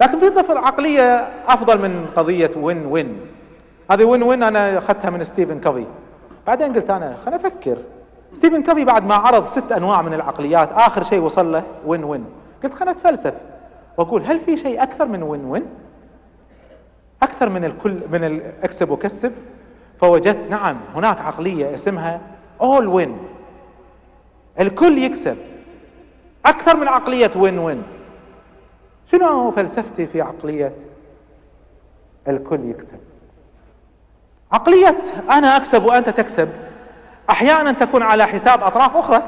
لكن في طفل عقلية أفضل من قضية win-win هذه win-win أنا أخذتها من ستيفن كوفي. بعدين قلت أنا خليني أفكر. ستيفن كوفي بعد ما عرض ست أنواع من العقليات آخر شيء وصل له win-win قلت خليني أتفلسف. وأقول هل في شيء أكثر من win-win أكثر من الكل من الاكسب وكسب؟ فوجدت نعم هناك عقلية اسمها all win الكل يكسب. أكثر من عقلية وين وين شنو فلسفتي في عقلية الكل يكسب؟ عقلية أنا أكسب وأنت تكسب. أحيانا تكون على حساب أطراف أخرى.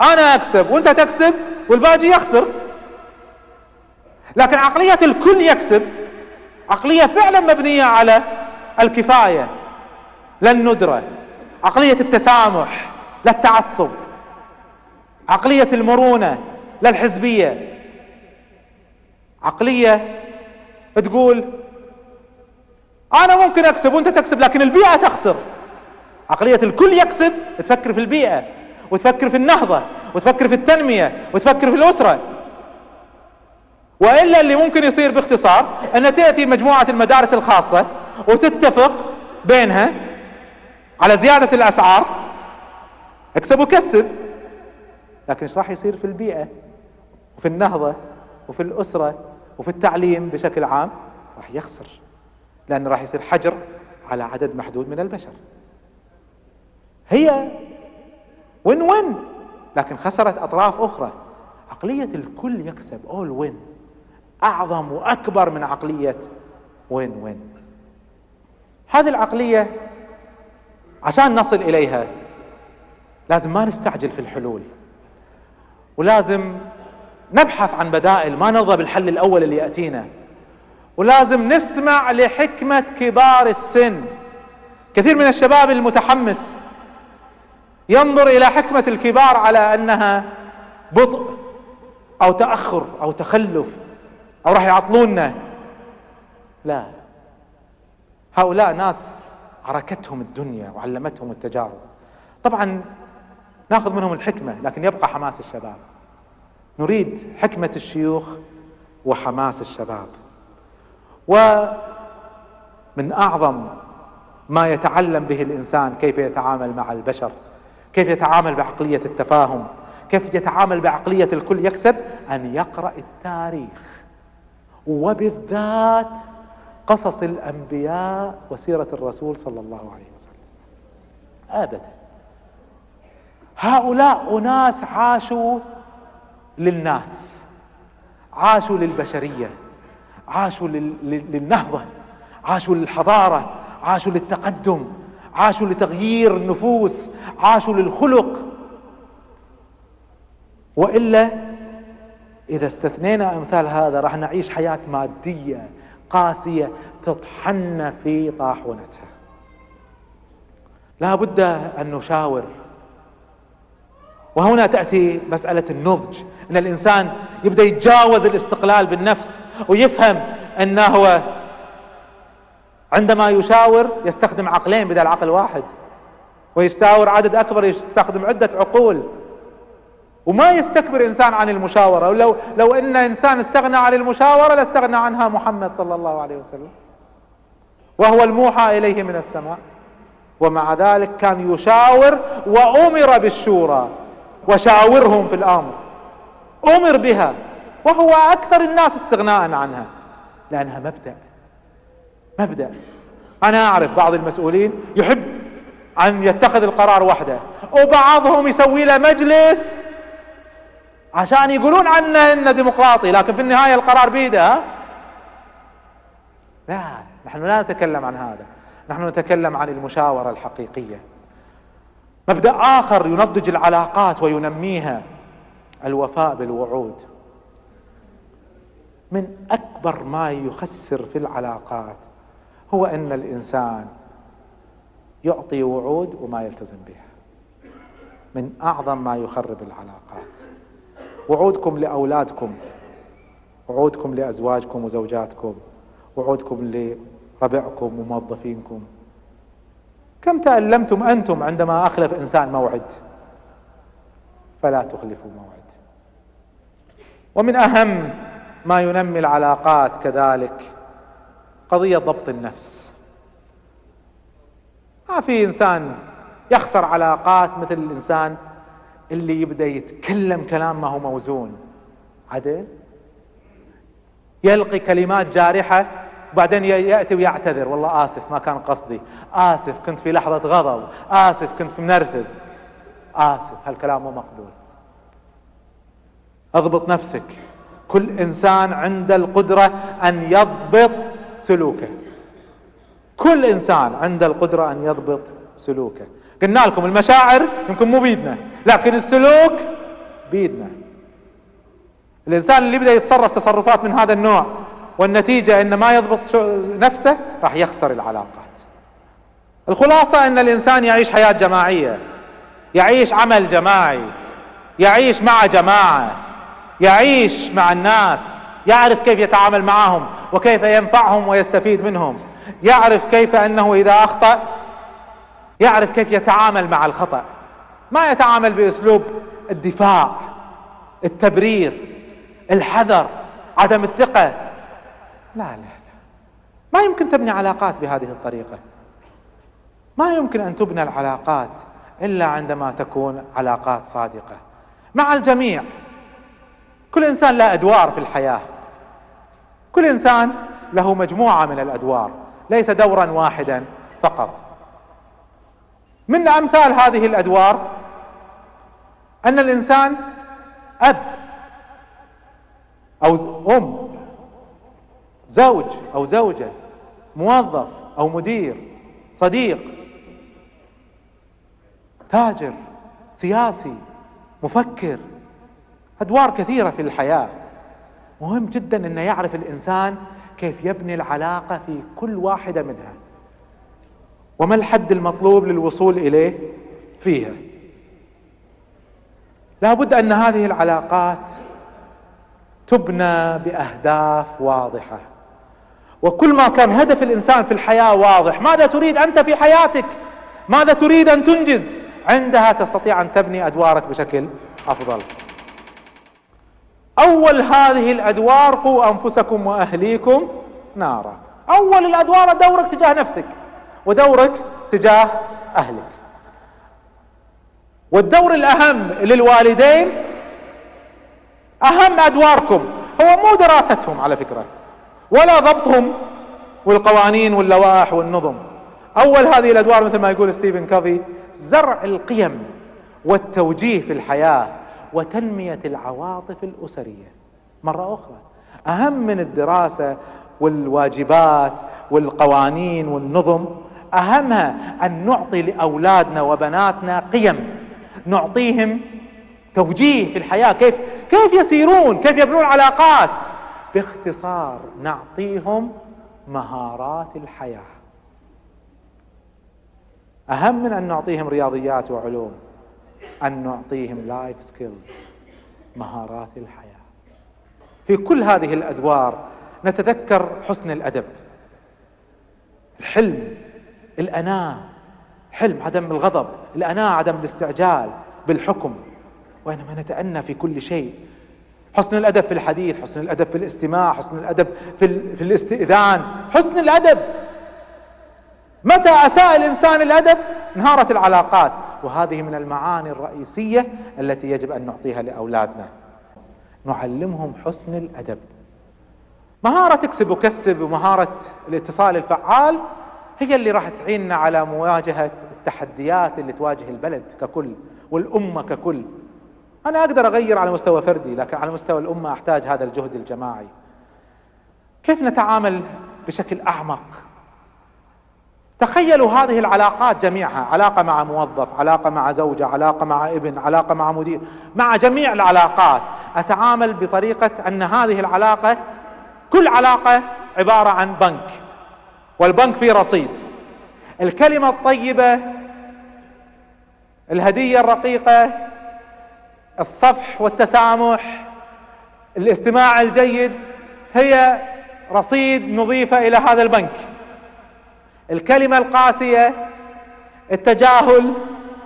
أنا أكسب وأنت تكسب والباقي يخسر. لكن عقلية الكل يكسب. عقلية فعلا مبنية على الكفاية. لا الندره عقلية التسامح لا التعصب. عقلية المرونة لا الحزبية. عقلية تقول أنا ممكن أكسب وأنت تكسب لكن البيئة تخسر. عقلية الكل يكسب تفكر في البيئة وتفكر في النهضة وتفكر في التنمية وتفكر في الأسرة. وإلا اللي ممكن يصير باختصار ان تأتي مجموعة المدارس الخاصة وتتفق بينها على زيادة الأسعار اكسب وكسب. لكن إيش راح يصير في البيئة؟ وفي النهضة. وفي الأسرة وفي التعليم بشكل عام راح يخسر لأن راح يصير حجر على عدد محدود من البشر. هي وين وين لكن خسرت أطراف أخرى. عقلية الكل يكسب اول وين أعظم وأكبر من عقلية وين وين هذه العقلية عشان نصل إليها لازم ما نستعجل في الحلول ولازم نبحث عن بدائل ما نرضى بالحل الأول اللي يأتينا. ولازم نسمع لحكمة كبار السن. كثير من الشباب المتحمس ينظر إلى حكمة الكبار على أنها بطء أو تأخر أو تخلف أو راح يعطلونا. لا. هؤلاء ناس عركتهم الدنيا وعلمتهم التجارب. طبعا ناخذ منهم الحكمة لكن يبقى حماس الشباب. نريد حكمة الشيوخ وحماس الشباب. ومن أعظم ما يتعلم به الإنسان كيف يتعامل مع البشر كيف يتعامل بعقلية التفاهم كيف يتعامل بعقلية الكل يكسب أن يقرأ التاريخ. وبالذات قصص الأنبياء وسيرة الرسول صلى الله عليه وسلم. ابدا. هؤلاء أناس عاشوا للناس. عاشوا للبشرية عاشوا للنهضة عاشوا للحضارة عاشوا للتقدم عاشوا لتغيير النفوس عاشوا للخلق. وإلا إذا استثنينا أمثال هذا راح نعيش حياة مادية قاسية تطحن في طاحونتها. لا بد أن نشاور وهنا تأتي مسألة النضج. إن الإنسان يبدأ يتجاوز الاستقلال بالنفس ويفهم أنه هو عندما يشاور يستخدم عقلين بدل عقل واحد ويشاور عدد أكبر يستخدم عدة عقول. وما يستكبر إنسان عن المشاورة. ولو لو إن إنسان استغنى عن المشاورة لاستغنى عنها محمد صلى الله عليه وسلم. وهو الموحى إليه من السماء. ومع ذلك كان يشاور وأمر بالشورى. وشاورهم في الأمر. أمر بها وهو أكثر الناس استغناء عنها. لأنها مبدأ. مبدأ. أنا أعرف بعض المسؤولين يحب أن يتخذ القرار وحده وبعضهم يسوي له مجلس عشان يقولون عنه إنه ديمقراطي لكن في النهاية القرار بيده؟ لا نحن لا نتكلم عن هذا. نحن نتكلم عن المشاورة الحقيقية. مبدأ آخر ينضج العلاقات وينميها الوفاء بالوعود. من أكبر ما يخسر في العلاقات هو أن الإنسان يعطي وعود وما يلتزم بها. من أعظم ما يخرب العلاقات. وعودكم لأولادكم وعودكم لأزواجكم وزوجاتكم وعودكم لربعكم وموظفينكم. كم تألمتم أنتم عندما أخلف إنسان موعد؟ فلا تخلفوا موعد. ومن أهم ما ينمي العلاقات كذلك قضية ضبط النفس. ما في إنسان يخسر علاقات مثل الإنسان اللي يبدأ يتكلم كلام ما هو موزون. عدل؟ يلقي كلمات جارحة وبعدين يأتي ويعتذر. والله آسف ما كان قصدي. آسف كنت في لحظة غضب. آسف كنت منرفز آسف هالكلام مو مقبول. اضبط نفسك. كل إنسان عنده القدرة أن يضبط سلوكه. كل إنسان عنده القدرة أن يضبط سلوكه. قلنا لكم المشاعر يمكن مو بيدنا لكن السلوك بيدنا. الإنسان اللي يبدأ يتصرف تصرفات من هذا النوع والنتيجة انه ما يضبط نفسه راح يخسر العلاقات. الخلاصة إن الإنسان يعيش حياة جماعية يعيش عمل جماعي يعيش مع جماعة يعيش مع الناس يعرف كيف يتعامل معهم وكيف ينفعهم ويستفيد منهم يعرف كيف أنه إذا أخطأ يعرف كيف يتعامل مع الخطأ. ما يتعامل بأسلوب الدفاع التبرير الحذر عدم الثقة. لا لا لا. ما يمكن تبني علاقات بهذه الطريقة. ما يمكن أن تبنى العلاقات إلا عندما تكون علاقات صادقة. مع الجميع. كل إنسان له أدوار في الحياة. كل إنسان له مجموعة من الأدوار. ليس دورا واحدا فقط. من أمثال هذه الأدوار؟ أن الإنسان أب. أو أم. زوج أو زوجة موظف أو مدير صديق تاجر سياسي مفكر أدوار كثيرة في الحياة. مهم جدا إنه يعرف الإنسان كيف يبني العلاقة في كل واحدة منها. وما الحد المطلوب للوصول إليه؟ فيها. لابد أن هذه العلاقات تبنى بأهداف واضحة. وكل ما كان هدف الإنسان في الحياة واضح. ماذا تريد أنت في حياتك؟ ماذا تريد أن تنجز؟ عندها تستطيع أن تبني أدوارك بشكل أفضل. أول هذه الأدوار قوا أنفسكم وأهليكم نارا. أول الأدوار دورك تجاه نفسك ودورك تجاه أهلك. والدور الأهم للوالدين أهم أدواركم هو مو دراستهم على فكرة. ولا ضبطهم والقوانين واللوائح والنظم. أول هذه الأدوار مثل ما يقول ستيفن كافي زرع القيم والتوجيه في الحياة وتنمية العواطف الأسرية. مرة أخرى. أهم من الدراسة والواجبات والقوانين والنظم أهمها أن نعطي لأولادنا وبناتنا قيم. نعطيهم توجيه في الحياة. كيف؟ كيف يسيرون؟ كيف يبنون علاقات؟ باختصار نعطيهم مهارات الحياة. أهم من أن نعطيهم رياضيات وعلوم أن نعطيهم life skills مهارات الحياة. في كل هذه الأدوار نتذكر حسن الأدب الحلم الأناة حلم عدم الغضب الأناة عدم الاستعجال بالحكم وإنما نتأنى في كل شيء حسن الأدب في الحديث حسن الأدب في الاستماع حسن الأدب في, في الاستئذان حسن الأدب. متى أساء الإنسان الأدب؟ انهارت العلاقات. وهذه من المعاني الرئيسية التي يجب أن نعطيها لأولادنا. نعلمهم حسن الأدب. مهارة تكسب وكسب ومهارة الاتصال الفعال هي اللي راح تعيننا على مواجهة التحديات اللي تواجه البلد ككل والأمة ككل. أنا أقدر أغير على مستوى فردي لكن على مستوى الأمة أحتاج هذا الجهد الجماعي. كيف نتعامل بشكل أعمق؟ تخيلوا هذه العلاقات جميعها علاقة مع موظف علاقة مع زوجة علاقة مع ابن علاقة مع مدير مع جميع العلاقات. أتعامل بطريقة أن هذه العلاقة كل علاقة عبارة عن بنك والبنك فيه رصيد. الكلمة الطيبة الهدية الرقيقة الصفح والتسامح الاستماع الجيد هي رصيد نضيفة إلى هذا البنك. الكلمة القاسية التجاهل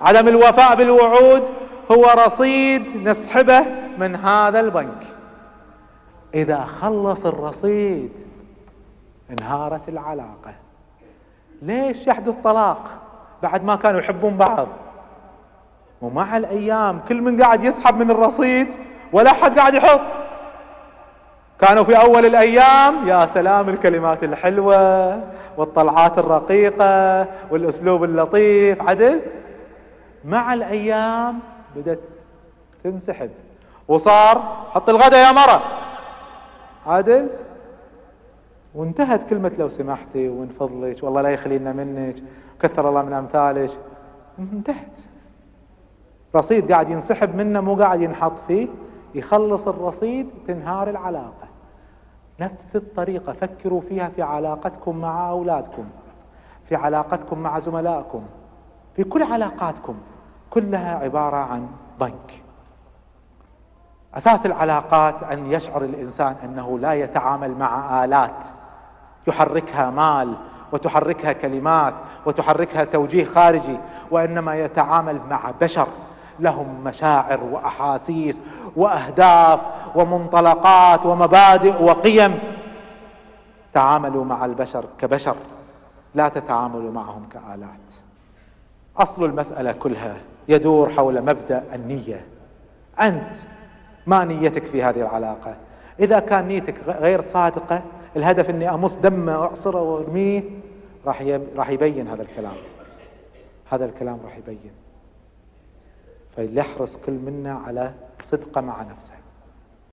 عدم الوفاء بالوعود هو رصيد نسحبه من هذا البنك. إذا خلص الرصيد انهارت العلاقة. ليش يحدث طلاق بعد ما كانوا يحبون بعض؟ ومع الأيام كل من قاعد يسحب من الرصيد ولا حد قاعد يحط. كانوا في أول الأيام يا سلام الكلمات الحلوة والطلعات الرقيقة والأسلوب اللطيف عدل؟ مع الأيام بدت تنسحب. وصار حط الغداء يا مرة. عادل وانتهت كلمة لو سمحتي ومن فضلك والله لا يخلينا منك كثر الله من أمثالك. انتهت. رصيد قاعد ينسحب منه مو قاعد ينحط فيه يخلص الرصيد تنهار العلاقة. نفس الطريقة فكروا فيها في علاقتكم مع أولادكم في علاقتكم مع زملائكم في كل علاقاتكم كلها عبارة عن بنك أساس العلاقات أن يشعر الإنسان أنه لا يتعامل مع آلات. يحركها مال وتحركها كلمات وتحركها توجيه خارجي وإنما يتعامل مع بشر. لهم مشاعر وأحاسيس وأهداف ومنطلقات ومبادئ وقيم. تعاملوا مع البشر كبشر لا تتعاملوا معهم كآلات. أصل المسألة كلها يدور حول مبدأ النية. أنت ما نيتك في هذه العلاقة؟ إذا كان نيتك غير صادقة الهدف أني أمص دمه وأعصره وأرميه راح راح يبين هذا الكلام. هذا الكلام راح يبين. فليحرص كل منا على صدقه مع نفسه.